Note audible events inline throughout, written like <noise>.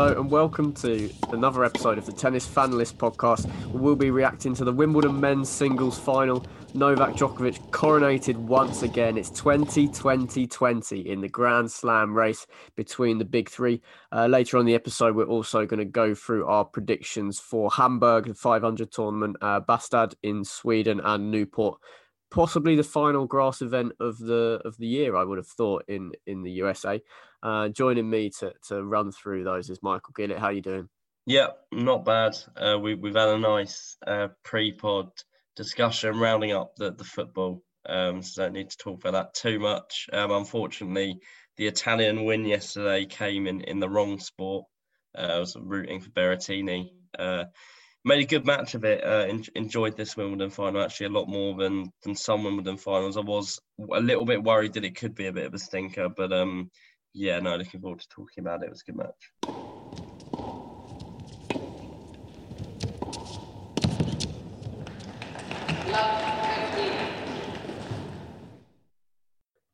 Hello and welcome to another episode of the Tennis Fan List podcast. We'll be reacting to the Wimbledon men's singles final. Novak Djokovic coronated once again. It's 2020-20 in the Grand Slam race between the big three. Uh, later on the episode, we're also going to go through our predictions for Hamburg, the 500 tournament, uh, Bastad in Sweden, and Newport possibly the final grass event of the of the year. I would have thought in in the USA. Uh, joining me to to run through those is Michael Gillett. How are you doing? Yeah, not bad. Uh, we we've had a nice uh, pre-pod discussion rounding up the the football. Um, so don't need to talk about that too much. Um, unfortunately, the Italian win yesterday came in in the wrong sport. Uh, I was rooting for Berrettini. Uh, made a good match of it. Uh, en- enjoyed this Wimbledon final actually a lot more than than some Wimbledon finals. I was a little bit worried that it could be a bit of a stinker, but um, yeah, no, looking forward to talking about it. It was a good match.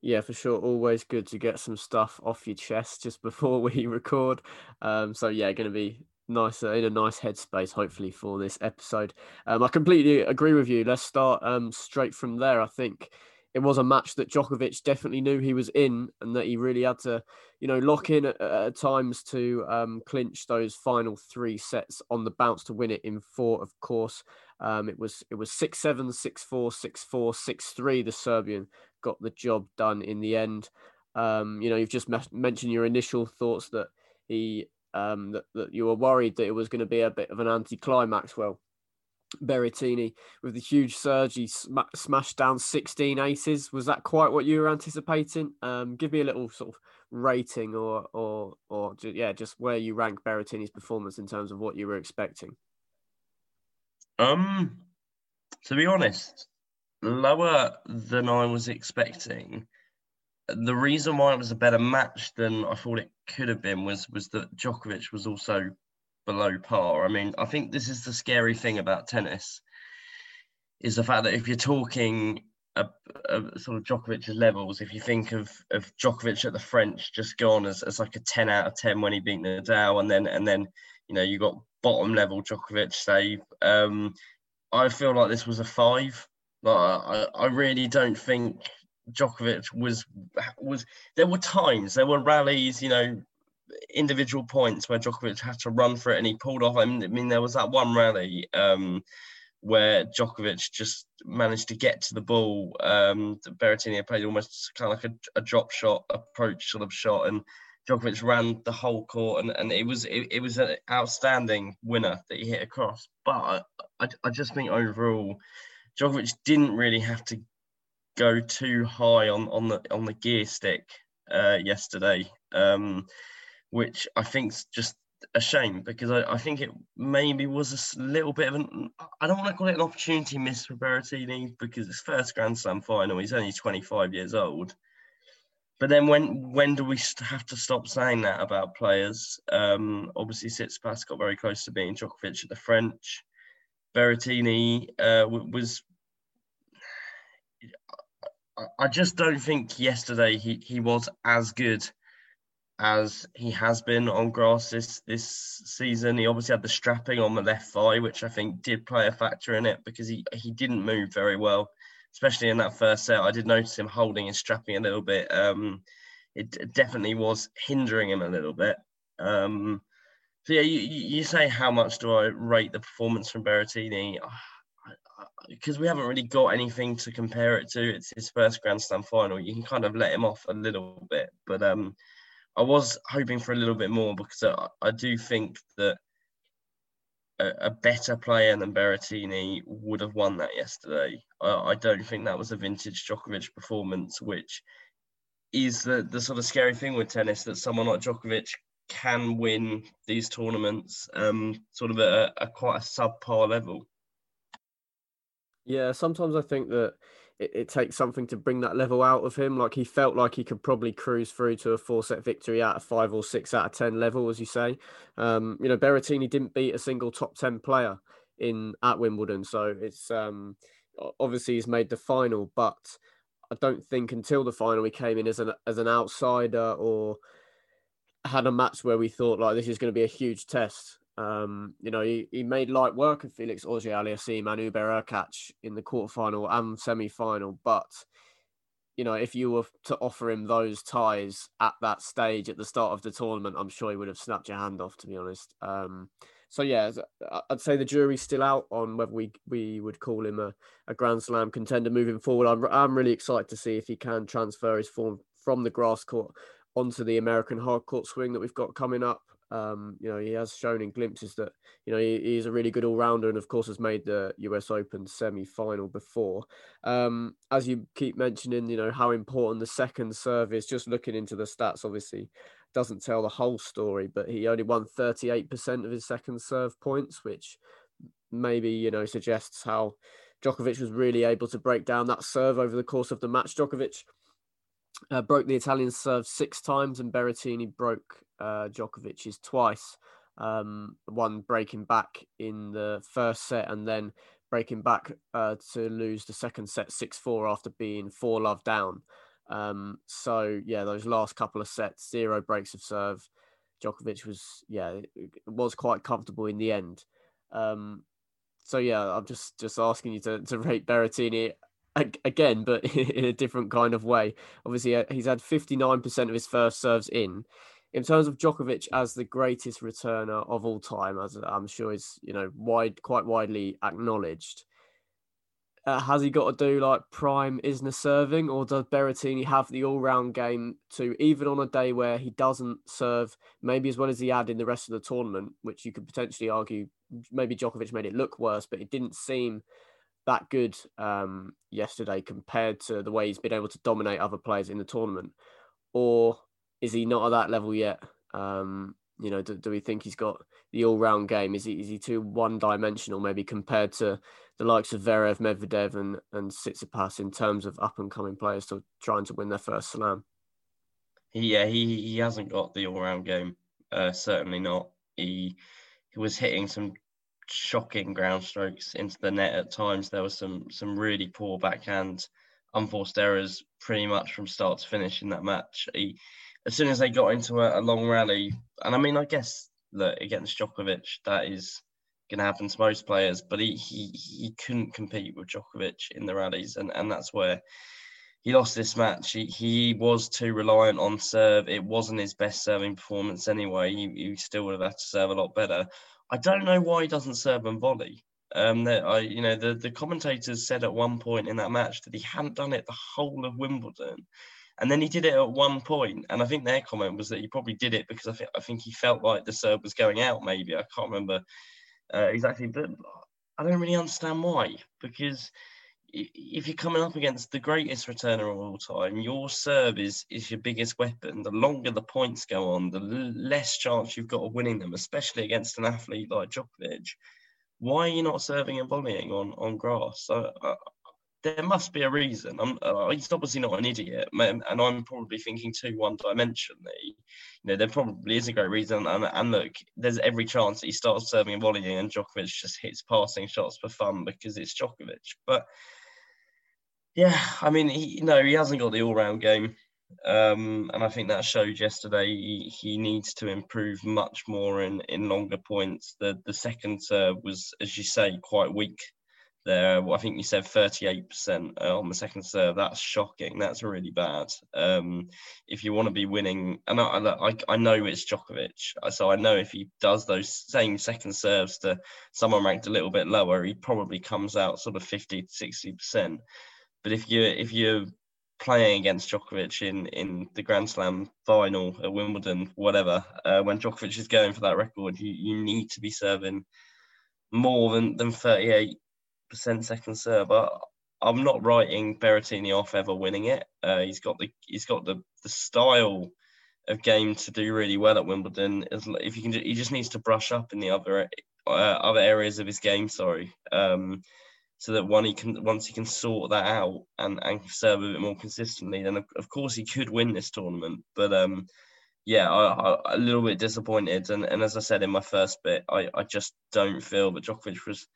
Yeah, for sure. Always good to get some stuff off your chest just <laughs> before we record. Um, so yeah, going to be nice uh, in a nice headspace hopefully for this episode. Um, I completely agree with you. Let's start um, straight from there. I think it was a match that Djokovic definitely knew he was in, and that he really had to, you know, lock in at, at times to um, clinch those final three sets on the bounce to win it in four. Of course, um, it was it was six seven, six four, six four, six three. The Serbian got the job done in the end. Um, you know, you've just me- mentioned your initial thoughts that he um, that, that you were worried that it was going to be a bit of an anticlimax. Well, Berrettini with the huge surge, he sm- smashed down 16 aces. Was that quite what you were anticipating? Um, give me a little sort of rating or or or yeah, just where you rank Berrettini's performance in terms of what you were expecting. Um, to be honest, lower than I was expecting. The reason why it was a better match than I thought it could have been was was that Djokovic was also below par. I mean, I think this is the scary thing about tennis is the fact that if you're talking a, a sort of Djokovic's levels, if you think of of Djokovic at the French just gone as, as like a 10 out of 10 when he beat Nadal and then and then you know you got bottom level Djokovic say um I feel like this was a five. I, I really don't think Djokovic was was there were times there were rallies you know individual points where Djokovic had to run for it and he pulled off. I mean, I mean there was that one rally um, where Djokovic just managed to get to the ball. Um, Berrettini played almost kind of like a, a, drop shot approach sort of shot, and Djokovic ran the whole court, and, and it was it, it was an outstanding winner that he hit across. But I, I just think overall, Djokovic didn't really have to go too high on on the on the gear stick uh, yesterday. Um, which I think's just a shame because I, I, think it maybe was a little bit of an I don't want to call it an opportunity miss for Berrettini because it's first Grand Slam final. He's only 25 years old. But then when when do we have to stop saying that about players? Um, obviously, Tsitsipas got very close to being Djokovic at the French. Berrettini uh, was. I just don't think yesterday he, he was as good as he has been on grass this this season. He obviously had the strapping on the left thigh, which I think did play a factor in it because he he didn't move very well, especially in that first set. I did notice him holding his strapping a little bit. Um, it definitely was hindering him a little bit. Um, so yeah, you, you say how much do I rate the performance from Berrettini? Because we haven't really got anything to compare it to. It's his first Grand Slam final. You can kind of let him off a little bit, but um, I was hoping for a little bit more because I, I do think that a, a, better player than Berrettini would have won that yesterday. I, I, don't think that was a vintage Djokovic performance, which is the, the sort of scary thing with tennis that someone like Djokovic can win these tournaments um, sort of at a, a quite a subpar level. Yeah, sometimes I think that it, it, takes something to bring that level out of him. Like he felt like he could probably cruise through to a four set victory out of five or six out of 10 level, as you say. Um, you know, Berrettini didn't beat a single top 10 player in at Wimbledon. So it's um, obviously he's made the final, but I don't think until the final he came in as an, as an outsider or had a match where we thought like this is going to be a huge test. Um, you know, he, he made light work of Felix Auger-Aliassime and Hubert Hurkacz in the quarterfinal and semi-final, but you know, if you were to offer him those ties at that stage at the start of the tournament, I'm sure he would have snapped your hand off. To be honest, um, so yeah, I'd say the jury's still out on whether we we would call him a, a Grand Slam contender moving forward. I'm I'm really excited to see if he can transfer his form from the grass court onto the American hard court swing that we've got coming up. Um, you know, he has shown in glimpses that you know he, he's a really good all rounder, and of course has made the U.S. Open semi-final before. Um, as you keep mentioning, you know how important the second serve is. Just looking into the stats, obviously doesn't tell the whole story, but he only won 38% of his second serve points, which maybe you know suggests how Djokovic was really able to break down that serve over the course of the match. Djokovic uh, broke the Italian serve six times, and Berrettini broke uh, Djokovic's twice. Um, one breaking back in the first set, and then breaking back uh, to lose the second set six four after being four love down. Um, so yeah, those last couple of sets, zero breaks of serve. Djokovic was yeah was quite comfortable in the end. Um, so yeah, I'm just just asking you to to rate Berrettini again, but <laughs> in a different kind of way. Obviously, uh, he's had 59% of his first serves in. In terms of Djokovic as the greatest returner of all time, as I'm sure is you know wide, quite widely acknowledged. Uh, has he got to do like prime Isner serving, or does Berrettini have the all-round game to even on a day where he doesn't serve maybe as well as he had in the rest of the tournament, which you could potentially argue maybe Djokovic made it look worse, but it didn't seem that good um, yesterday compared to the way he's been able to dominate other players in the tournament? Or is he not at that level yet? Um, you know, do, do, we think he's got the all-round game? Is he is he too one-dimensional maybe compared to the likes of Zverev, Medvedev, and and Tsitsipas in terms of up-and-coming players to trying to win their first slam? Yeah, he he hasn't got the all-round game. Uh, certainly not. He he was hitting some shocking ground strokes into the net at times. There was some some really poor backhand, unforced errors pretty much from start to finish in that match. He, as soon as they got into a, a long rally, and I mean, I guess that against Djokovic, that is going to happen to most players, but he, he he couldn't compete with Djokovic in the rallies, and, and that's where he lost this match. He, he was too reliant on serve. It wasn't his best serving performance anyway. He, he still would have had to serve a lot better. I don't know why he doesn't serve and volley. Um, that I, you know, the, the commentators said at one point in that match that he hadn't done it the whole of Wimbledon, and then he did it at one point. And I think their comment was that he probably did it because I think I think he felt like the serve was going out. Maybe I can't remember uh, exactly, but I don't really understand why because if you're coming up against the greatest returner of all time, your serve is, is your biggest weapon. The longer the points go on, the less chance you've got of winning them, especially against an athlete like Djokovic. Why are you not serving and volleying on, on grass? Uh, there must be a reason. Uh, he's obviously not an idiot, and I'm probably thinking too one-dimensionally. You know, there probably is a great reason. And, and look, there's every chance that he starts serving and volleying, and Djokovic just hits passing shots for fun because it's Djokovic. But yeah, I mean, he, no, he hasn't got the all-round game, um, and I think that showed yesterday. He, he needs to improve much more in, in longer points. The the second serve was, as you say, quite weak. There, I think you said 38% uh, on the second serve. That's shocking. That's really bad. Um, if you want to be winning, and I, I, I know it's Djokovic, so I know if he does those same second serves to someone ranked a little bit lower, he probably comes out sort of 50 to 60%. But if you if you're playing against Djokovic in in the Grand Slam final at Wimbledon, whatever, uh, when Djokovic is going for that record, you, you need to be serving more than than 38 percent second serve. I, I'm not writing Berrettini off ever winning it. Uh, he's got the he's got the the style of game to do really well at Wimbledon. If you can, he just needs to brush up in the other uh, other areas of his game. Sorry. Um, so that one he can once he can sort that out and and serve a bit more consistently, then of, of course he could win this tournament. But um, yeah, I, I, a little bit disappointed. And and as I said in my first bit, I I just don't feel that Djokovic was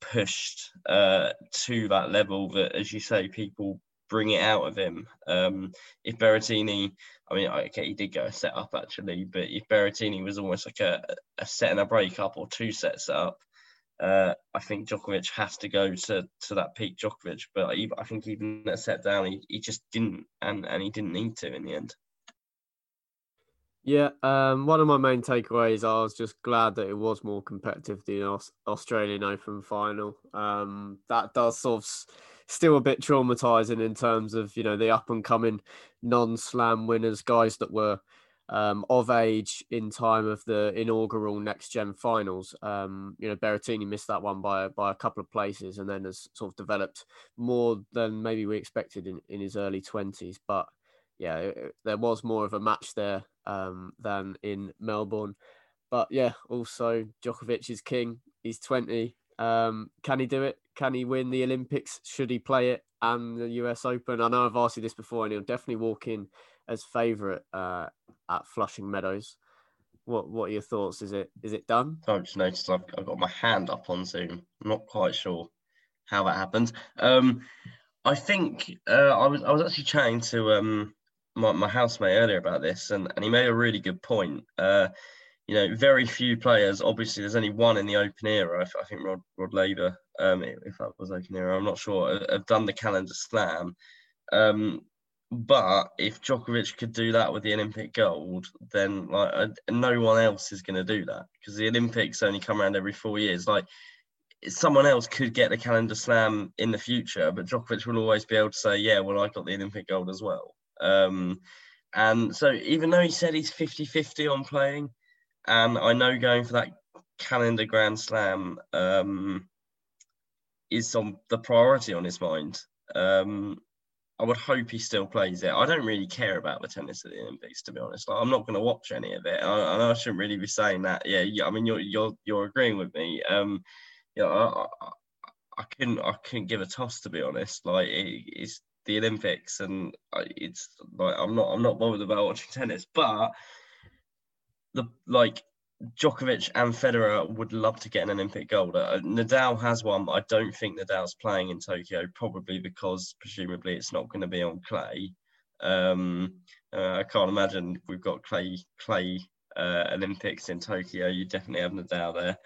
pushed uh, to that level that, as you say, people bring it out of him. Um, if Berrettini, I mean, okay, he did go a set up actually, but if Berrettini was almost like a, a set and a break up or two sets up, uh, I think Djokovic has to go to, to that peak Djokovic. But I, I think even a set down, he, he just didn't, and, and he didn't need to in the end. Yeah, um, one of my main takeaways, I was just glad that it was more competitive than the Australian Open final. Um, that does sort of still a bit traumatizing in terms of you know the up and coming non-slam winners, guys that were um, of age in time of the inaugural next gen finals. Um, you know, Berrettini missed that one by by a couple of places, and then has sort of developed more than maybe we expected in, in his early twenties. But yeah, it, there was more of a match there um, than in Melbourne. But yeah, also Djokovic is king. He's twenty. Um, can he do it? Can he win the Olympics? Should he play it and the US Open? I know I've asked you this before, and he'll definitely walk in as favourite uh, at Flushing Meadows. What What are your thoughts? Is it is it done? I've just noticed I've, I've got my hand up on Zoom. I'm not quite sure how that happened. Um, I think uh, I was I was actually chatting to um, my, my housemate earlier about this, and, and he made a really good point. Uh, you know, very few players. Obviously, there's only one in the Open era. I, I think Rod Rod Laver, um, if that was Open era, I'm not sure. Have done the calendar slam. Um, but if Djokovic could do that with the Olympic gold, then like uh, no one else is going to do that because the Olympics only come around every four years. Like someone else could get the calendar slam in the future, but Djokovic will always be able to say, "Yeah, well, I got the Olympic gold as well." Um, and so even though he said he's 50-50 on playing, and I know going for that calendar Grand Slam um, is on the priority on his mind. Um, I would hope he still plays it. I don't really care about the tennis at the Olympics, to be honest. Like, I'm not going to watch any of it. I, I, shouldn't really be saying that. Yeah, yeah. I mean, you're you're you're agreeing with me. Um, I, I, I couldn't I couldn't give a toss to be honest. Like it, it's the Olympics, and it's like I'm not I'm not bothered about watching <laughs> tennis, but the like Djokovic and Federer would love to get an Olympic gold. Uh, Nadal has one, but I don't think Nadal's playing in Tokyo, probably because presumably it's not going to be on clay. Um, uh, I can't imagine we've got clay clay uh, Olympics in Tokyo. You definitely have Nadal there.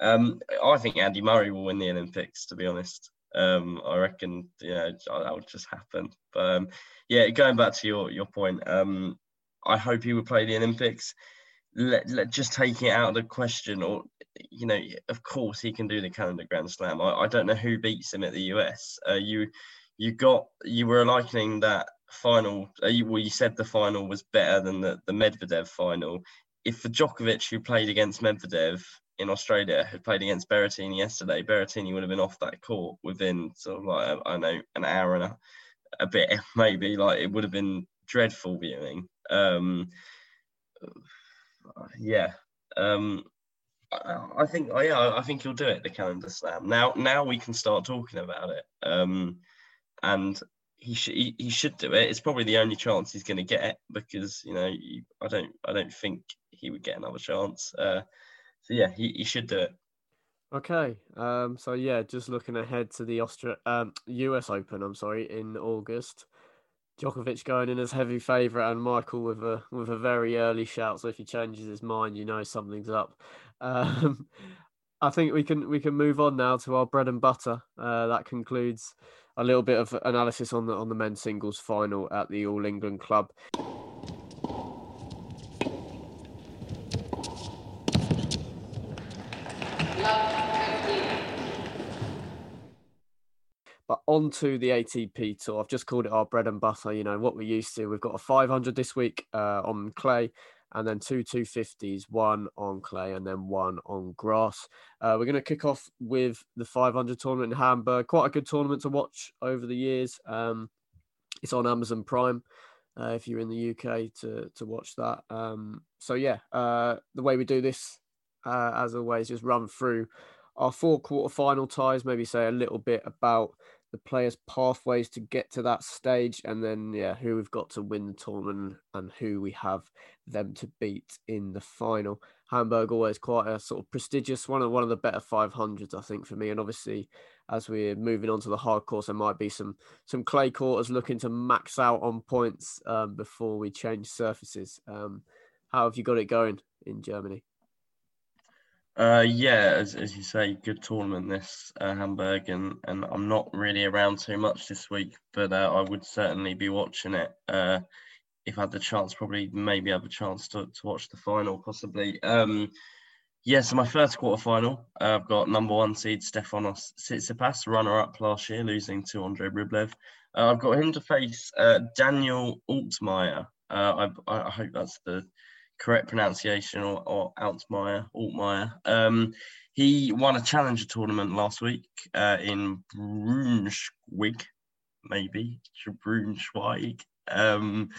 Um, I think Andy Murray will win the Olympics. To be honest, um, I reckon you know that would just happen. But um, yeah, going back to your your point, um, I hope he would play the Olympics. Let, let just taking it out of the question, or you know, of course he can do the calendar Grand Slam. I, I don't know who beats him at the US. Uh, you you got you were likening that final. Uh, you, well, you said the final was better than the the Medvedev final. If Djokovic, who played against Medvedev, in Australia who played against Berrettini yesterday, Berrettini would have been off that court within sort of like I don't know an hour and a, a bit <laughs> maybe. Like it would have been dreadful viewing. Um, yeah, um, I, think oh, yeah, I think he'll do it. The calendar slam. Now, now we can start talking about it. Um, and he should he, he should do it. It's probably the only chance he's going to get because you know I don't I don't think he would get another chance. Uh, so yeah, he, he should do it. Okay. Um, so yeah, just looking ahead to the Austra- um, US Open, I'm sorry, in August. Djokovic going in as heavy favourite and Michael with a with a very early shout. So if he changes his mind, you know something's up. <laughs> Um, I think we can we can move on now to our bread and butter. Uh, that concludes a little bit of analysis on the on the men's singles final at the All England Club. But onto the ATP tour. I've just called it our bread and butter. You know what we're used to. We've got a 500 this week uh, on clay, and then two 250s, one on clay, and then one on grass. Uh, we're going to kick off with the 500 tournament in Hamburg. Quite a good tournament to watch over the years. Um, it's on Amazon Prime. Uh, if you're in the UK to to watch that. Um, so yeah, uh, the way we do this, uh, as always, just run through our four quarter final ties. Maybe say a little bit about the players' pathways to get to that stage, and then yeah, who we've got to win the tournament and who we have them to beat in the final. Hamburg always quite a sort of prestigious one of one of the better 500s, I think, for me. And obviously, as we're moving on to the hard course, there might be some some clay quarters looking to max out on points um, before we change surfaces. Um, how have you got it going in Germany? Uh, yeah, as, as you say, good tournament this uh, Hamburg, and, and I'm not really around too much this week, but uh, I would certainly be watching it uh, if I had the chance. Probably maybe have a chance to, to watch the final, possibly. Um, yeah, so my first quarter final, uh, I've got number one seed Stefanos Tsitsipas, runner up last year, losing to Andre Rublev. Uh, I've got him to face uh, Daniel Altmaier. I, I hope that's the correct pronunciation or, or Altmaier, Altmaier. Um, he won a challenger tournament last week uh, in Braunschweig, maybe Braunschweig. Um,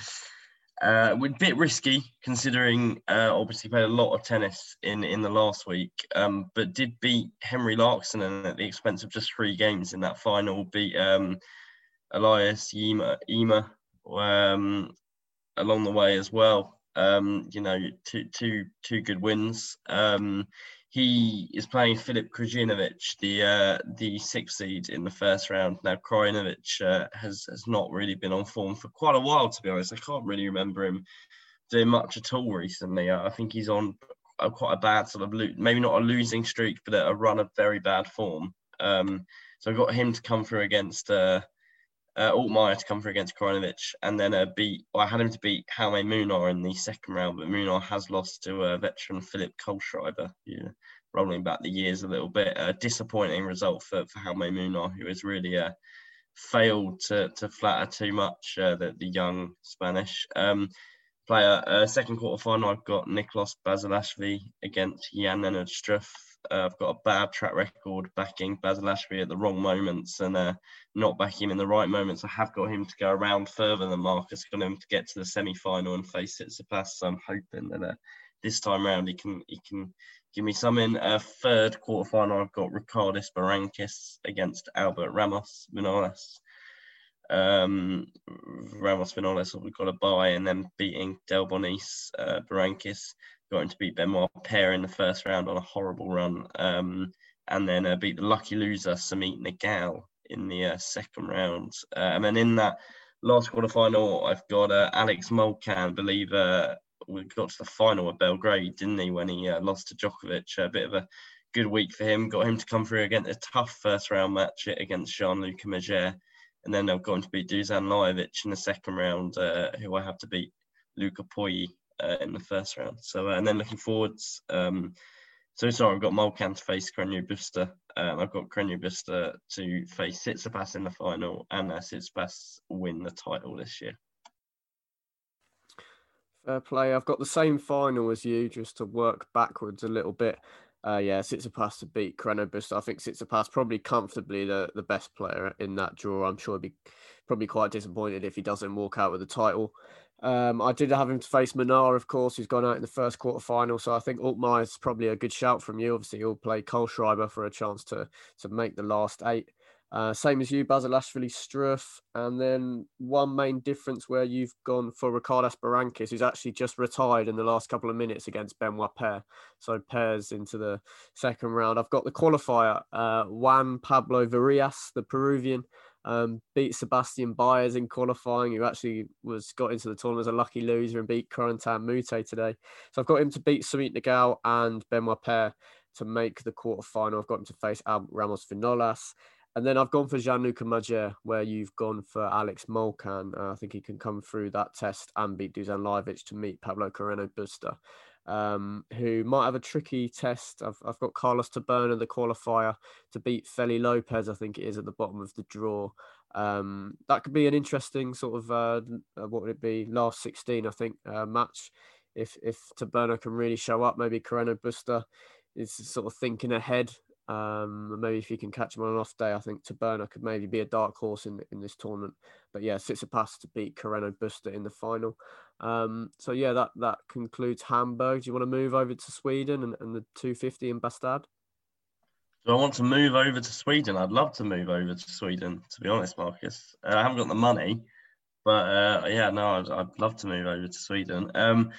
uh, a bit risky considering uh, obviously played a lot of tennis in in the last week, um, but did beat Henri Laaksonen at the expense of just three games in that final. Beat um, Elias Ymer, Ymer um, along the way as well. Um, you know, two two two good wins. Um, he is playing Filip Krajinovic, the uh, the sixth seed in the first round. Now Krajinovic uh, has has not really been on form for quite a while, to be honest. I can't really remember him doing much at all recently. I think he's on a, quite a bad sort of lo- maybe not a losing streak, but a run of very bad form. Um, so I got him to come through against uh, uh, Altmaier to come through against Krajinovic, and then uh, beat. I had him to beat Jaume Munar in the second round, but Munar has lost to uh, veteran Philip Kohlschreiber. Yeah, rolling back the years a little bit. A disappointing result for for Jaume Munar, who has really uh, failed to to flatter too much uh, the the young Spanish. Um, player uh, second quarter final. I've got Nikoloz Basilashvili against Jan-Lennard Struff. Uh, I've got a bad track record backing Basilashvili at the wrong moments and uh, not backing him in the right moments. I have got him to go around further than Marcus, got him to get to the semi final and face Tsitsipas. So I'm hoping that uh, this time round he can he can give me some in. Uh, third quarter final, I've got Ricardas Berankis against Albert Ramos Vinolas. Um, Ramos Vinolas we've got a bye and then beating Delbonis uh, Berankis him to beat Benoit Paire in the first round on a horrible run, um, and then uh, beat the lucky loser Sumit Nagal in the uh, second round. Uh, and then in that last quarter final, I've got uh, Alex Molcan, I believe. Uh, we got to the final of Belgrade, didn't he, when he lost to Djokovic? A bit of a good week for him. Got him to come through against a tough first round match against Gianluca Mager. And then I've got him to beat Dusan Lajovic in the second round, who I have to beat Luca Pouille uh, in the first round. So uh, and then looking forwards, um, so sorry, I've got Molcan to face Busta. Um, I've got Busta to face Tsitsipas in the final, and uh, Tsitsipas win the title this year. Fair play. I've got the same final as you, just to work backwards a little bit. Uh, yeah, Tsitsipas to beat Carreño Busta. I think Tsitsipas probably comfortably the, the best player in that draw. I'm sure he'd be probably quite disappointed if he doesn't walk out with the title. Um, I did have him to face Munar, of course, who's gone out in the first quarter final. So I think Altmaier is probably a good shout from you. Obviously, he'll play Kohlschreiber for a chance to to make the last eight. Uh, same as you, Basilashvili Struff. And then one main difference where you've gone for Ricardas Berankis, who's actually just retired in the last couple of minutes against Benoit Paire. So Paire's into the second round. I've got the qualifier, uh, Juan Pablo Varillas, the Peruvian. Um, beat Sebastian Baez in qualifying, who actually was got into the tournament as a lucky loser and beat Corentin Moutet today. So I've got him to beat Sumit Nagal and Benoit Paire to make the quarterfinal. I've got him to face Albert Ramos Vinolas. And then I've gone for Gianluca Mager, where you've gone for Alex Molcan. Uh, I think he can come through that test and beat Dusan Lajovic to meet Pablo Carreno Busta um, who might have a tricky test. I've, I've got Carlos Taberner, the qualifier, to beat Feli Lopez, I think it is, at the bottom of the draw. Um, that could be an interesting sort of, uh, uh what would it be, last 16, I think, uh, match. If if Taberner can really show up, maybe Carreno Busta is sort of thinking ahead. Um, maybe if you can catch him on an off day, I think Taberner could maybe be a dark horse in in this tournament. But yeah, Tsitsipas to beat Carreno Busta in the final. Um, so yeah, that that concludes Hamburg. Do you want to move over to Sweden and, and the 250 in Bastad? Do I want to move over to Sweden? I'd love to move over to Sweden, to be honest, Marcus. Uh, I haven't got the money, but uh, yeah, no, I'd, I'd, love to move over to Sweden. Um,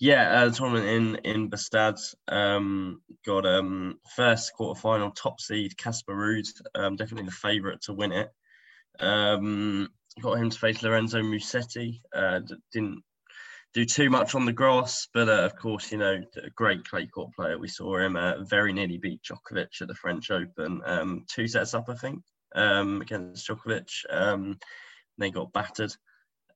Yeah, uh, tournament in in Bastad um, got um, first quarter final top seed Casper Ruud, um, definitely the favourite to win it. Um, got him to face Lorenzo Musetti. Uh, didn't do too much on the grass, but uh, of course, you know, a great clay court player. We saw him uh, very nearly beat Djokovic at the French Open, um, two sets up, I think, um, against Djokovic. Um, they got battered.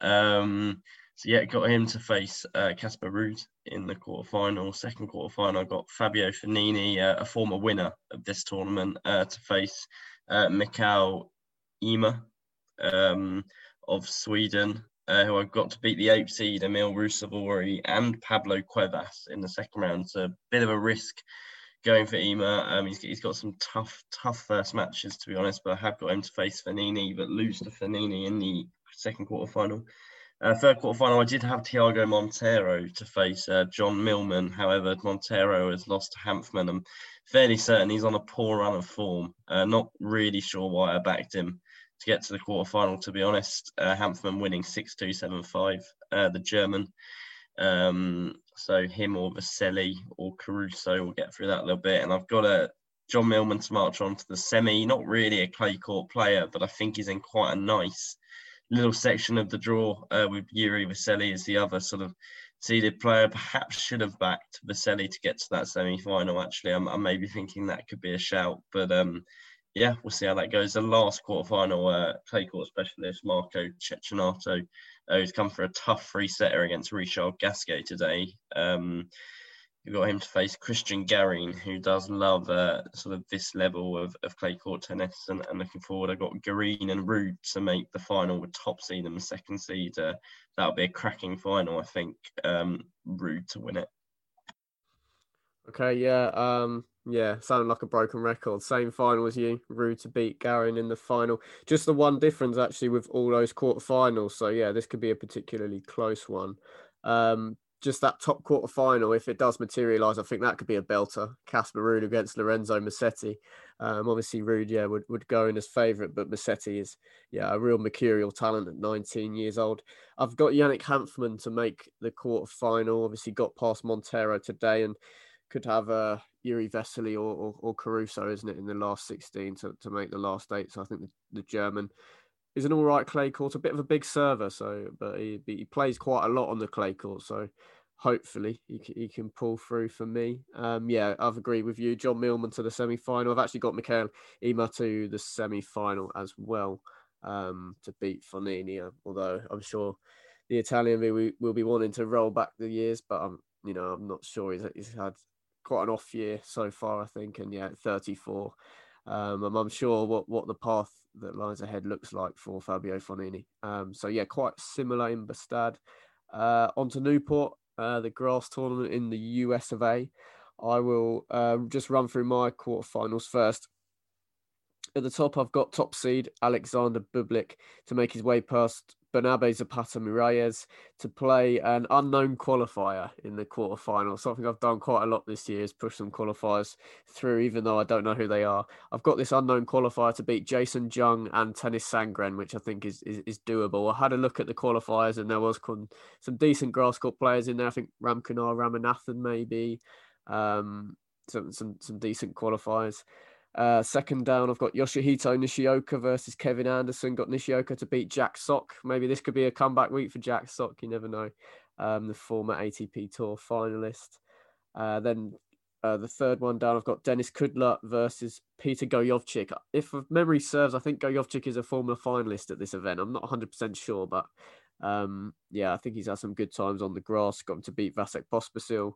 Um, so yeah, got him to face Casper uh, Ruud in the quarterfinal. Second quarterfinal, got Fabio Fognini, uh, a former winner of this tournament, uh, to face uh, Mikael Ymer um, of Sweden uh, who I've got to beat the eighth seed Emil Ruusuvuori and Pablo Cuevas in the second round. So a bit of a risk going for Ymer. Um, he's, he's got some tough, tough first matches to be honest, but I have got him to face Fognini, but lose to Fognini in the second quarterfinal. final. Uh, third quarter final, I did have Thiago Monteiro to face uh, John Millman. However, Monteiro has lost to Hanfmann. I'm fairly certain he's on a poor run of form. Uh, not really sure why I backed him to get to the quarterfinal. To be honest, uh, Hanfmann winning six two seven five. Uh, the German. Um, so him or Vesely or Caruso will get through that a little bit. And I've got a John Millman to march on to the semi. Not really a clay court player, but I think he's in quite a nice little section of the draw uh, with Yuri Vesely as the other sort of seeded player. Perhaps should have backed Vesely to get to that semi final. Actually, I'm, I'm maybe thinking that could be a shout, but um, yeah, we'll see how that goes. The last quarterfinal uh, clay court specialist, Marco Cecchinato, uh, who's come for a tough free setter against Richard Gasquet today. Um, you got him to face Christian Garin, who does love uh, sort of this level of, of clay court tennis. And, and looking forward, I got Garin and Ruud to make the final with top seed and the second seed. Uh, that'll be a cracking final, I think. Um, Ruud to win it. Okay, yeah. Um, yeah, sounded like a broken record. Same final as you. Ruud to beat Garin in the final. Just the one difference actually with all those quarterfinals. So yeah, this could be a particularly close one. Um, just that top quarter final, if it does materialise, I think that could be a belter. Casper Ruud against Lorenzo Musetti. Um, obviously, Ruud, yeah, would, would go in as favourite, but Musetti is, yeah, a real mercurial talent at 19 years old. I've got Yannick Hanfmann to make the quarter final. Obviously, got past Monteiro today and could have uh, Yuri Vesely or, or, or, Caruso, isn't it, in the last 16 to, to make the last eight. So I think the, the German is an all right clay court, a bit of a big server, so but he, he plays quite a lot on the clay court. So hopefully he, he can pull through for me. Um, yeah, I've agreed with you. John Millman to the semi final. I've actually got Mikael Ymer to the semi final as well um, to beat Fognini, although I'm sure the Italian will, will be wanting to roll back the years, but I'm you know I'm not sure he's, he's had quite an off year so far, I think. And yeah, 34. Um, I'm unsure what, what the path that lies ahead looks like for Fabio Fognini. Um, so yeah, quite similar in Bastad. Uh, on to Newport, uh, the grass tournament in the US of A. I will um, just run through my quarterfinals first. At the top, I've got top seed Alexander Bublik to make his way past Bernabe Zapata Miralles to play an unknown qualifier in the quarterfinal. Something I've done quite a lot this year is push some qualifiers through, even though I don't know who they are. I've got this unknown qualifier to beat Jason Jung and Tennys Sandgren, which I think is, is, is doable. I had a look at the qualifiers and there was some decent grass court players in there. I think Ramkumar Ramanathan maybe, um, some, some, some decent qualifiers. Uh, second down, I've got Yoshihito Nishioka versus Kevin Anderson. Got Nishioka to beat Jack Sock. Maybe this could be a comeback week for Jack Sock. You never know. Um, the former ATP Tour finalist. Uh, then uh, the third one down, I've got Denis Kudla versus Peter Gojowczyk. If memory serves, I think Gojowczyk is a former finalist at this event. I'm not 100% sure, but um, yeah, I think he's had some good times on the grass. Got him to beat Vasek Pospisil.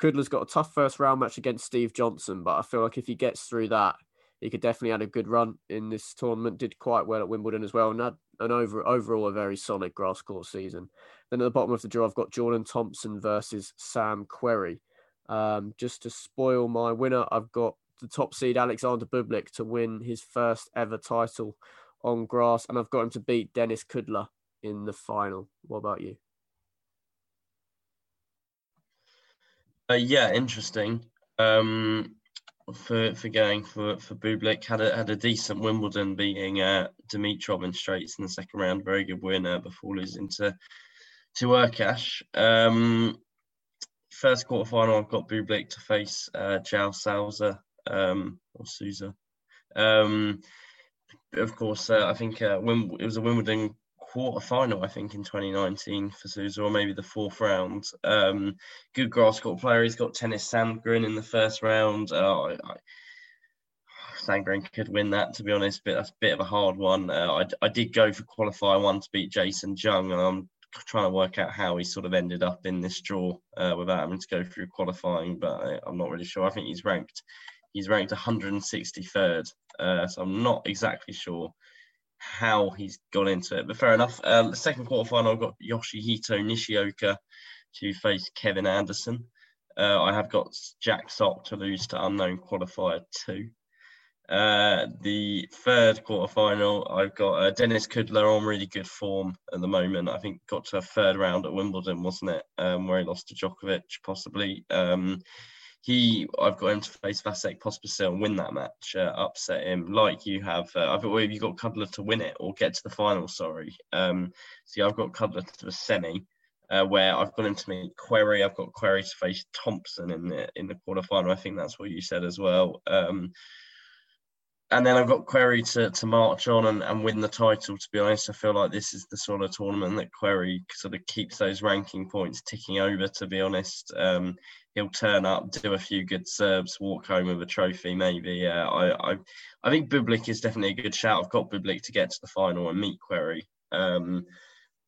Kudla's got a tough first round match against Steve Johnson, but I feel like if he gets through that, he could definitely had a good run in this tournament. Did quite well at Wimbledon as well, and had an over overall a very solid grass court season. Then at the bottom of the draw, I've got Jordan Thompson versus Sam Querrey. Um, just to spoil my winner, I've got the top seed Alexander Bublik to win his first ever title on grass, and I've got him to beat Denis Kudla in the final. What about you? Uh, yeah, interesting. Um, for for going for for Bublik had a had a decent Wimbledon beating uh, Dimitrov in straights in the second round. Very good winner before losing to to Hurkacz. Um, first quarter final, I've got Bublik to face uh, João Sousa um, or Sousa. Um, of course, uh, I think uh, Wim- it was a Wimbledon quarter final, I think, in 2019 for Sousa, or maybe the fourth round. Um, good grass court player. He's got Tennys Sandgren in the first round. Uh, I, I, Sandgren could win that, to be honest, but that's a bit of a hard one. Uh, I, I did go for qualifier one to beat Jason Jung, and I'm trying to work out how he sort of ended up in this draw uh, without having to go through qualifying, but I, am not really sure. I think he's ranked he's ranked 163rd, uh, so I'm not exactly sure how he's gone into it. But fair enough. Uh, the second quarterfinal, I've got Yoshihito Nishioka to face Kevin Anderson. Uh, I have got Jack Sock to lose to unknown qualifier two. Uh, the third quarterfinal, I've got uh, Denis Kudla on really good form at the moment. I think got to a third round at Wimbledon, wasn't it? Um, where he lost to Djokovic, possibly. Um, he, I've got him to face Vasek Pospisil and win that match, uh, upset him like you have. Uh, I've well, you got Kudla to win it or get to the final. Sorry. Um, see, I've got Kudla to the semi. Uh, where I've got him to meet Querrey. I've got Querrey to face Thompson in the in the quarterfinal. I think that's what you said as well. Um, and then I've got Querrey to, to march on and, and win the title. To be honest, I feel like this is the sort of tournament that Querrey sort of keeps those ranking points ticking over. To be honest, um, he'll turn up, do a few good serves, walk home with a trophy. Maybe. Uh, I, I I think Bublik is definitely a good shout. I've got Bublik to get to the final and meet Querrey. Um,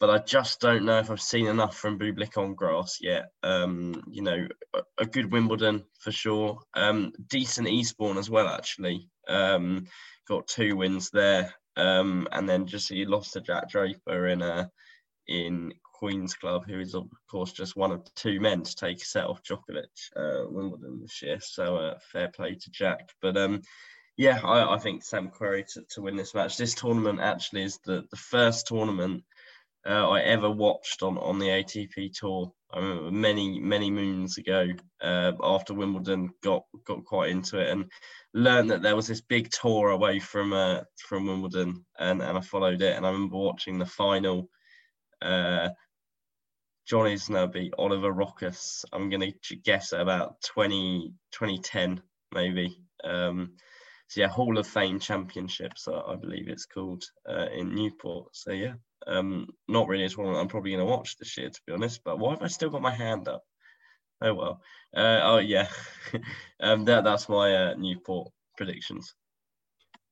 but I just don't know if I've seen enough from Bublik on grass yet. Um, you know, a, a, good Wimbledon for sure. Um, decent Eastbourne as well, actually. Um, got two wins there, um, and then just he lost to Jack Draper in a uh, in Queen's Club, who is of course just one of two men to take a set off Djokovic uh, Wimbledon this year. So uh, fair play to Jack. But um, yeah, I, I, think Sam Querrey to, to win this match. This tournament actually is the, the first tournament uh, I ever watched on, on the ATP tour. I remember many many moons ago uh, after Wimbledon got got quite into it and learned that there was this big tour away from uh, from Wimbledon and, and I followed it and I remember watching the final. Uh, John Isner beat Oliver Rochus. I'm going to guess at about 20, 2010 maybe. Um, so yeah, Hall of Fame Championships, I believe it's called uh, in Newport. So yeah, um, not really a tournament I'm probably going to watch this year, to be honest. But why have I still got my hand up? Oh well. Uh, oh yeah, <laughs> um, that that's my uh, Newport predictions.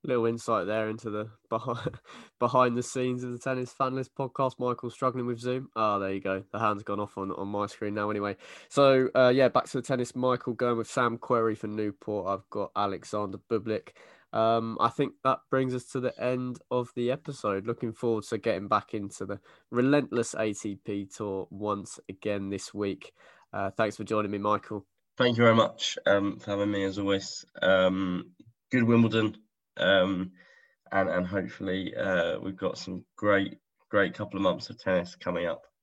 Little insight there into the behind, <laughs> behind the scenes of the Tennis Fan List podcast. Michael struggling with Zoom. Ah, oh, there you go. The hand's gone off on, on my screen now. Anyway, so uh, yeah, back to the tennis. Michael going with Sam Querrey for Newport. I've got Alexander Bublik um, I think that brings us to the end of the episode. Looking forward to getting back into the relentless ATP tour once again this week. Uh, thanks for joining me, Michael. Thank you very much um, for having me, as always. Um, good Wimbledon, um, and and hopefully uh, we've got some great great couple of months of tennis coming up.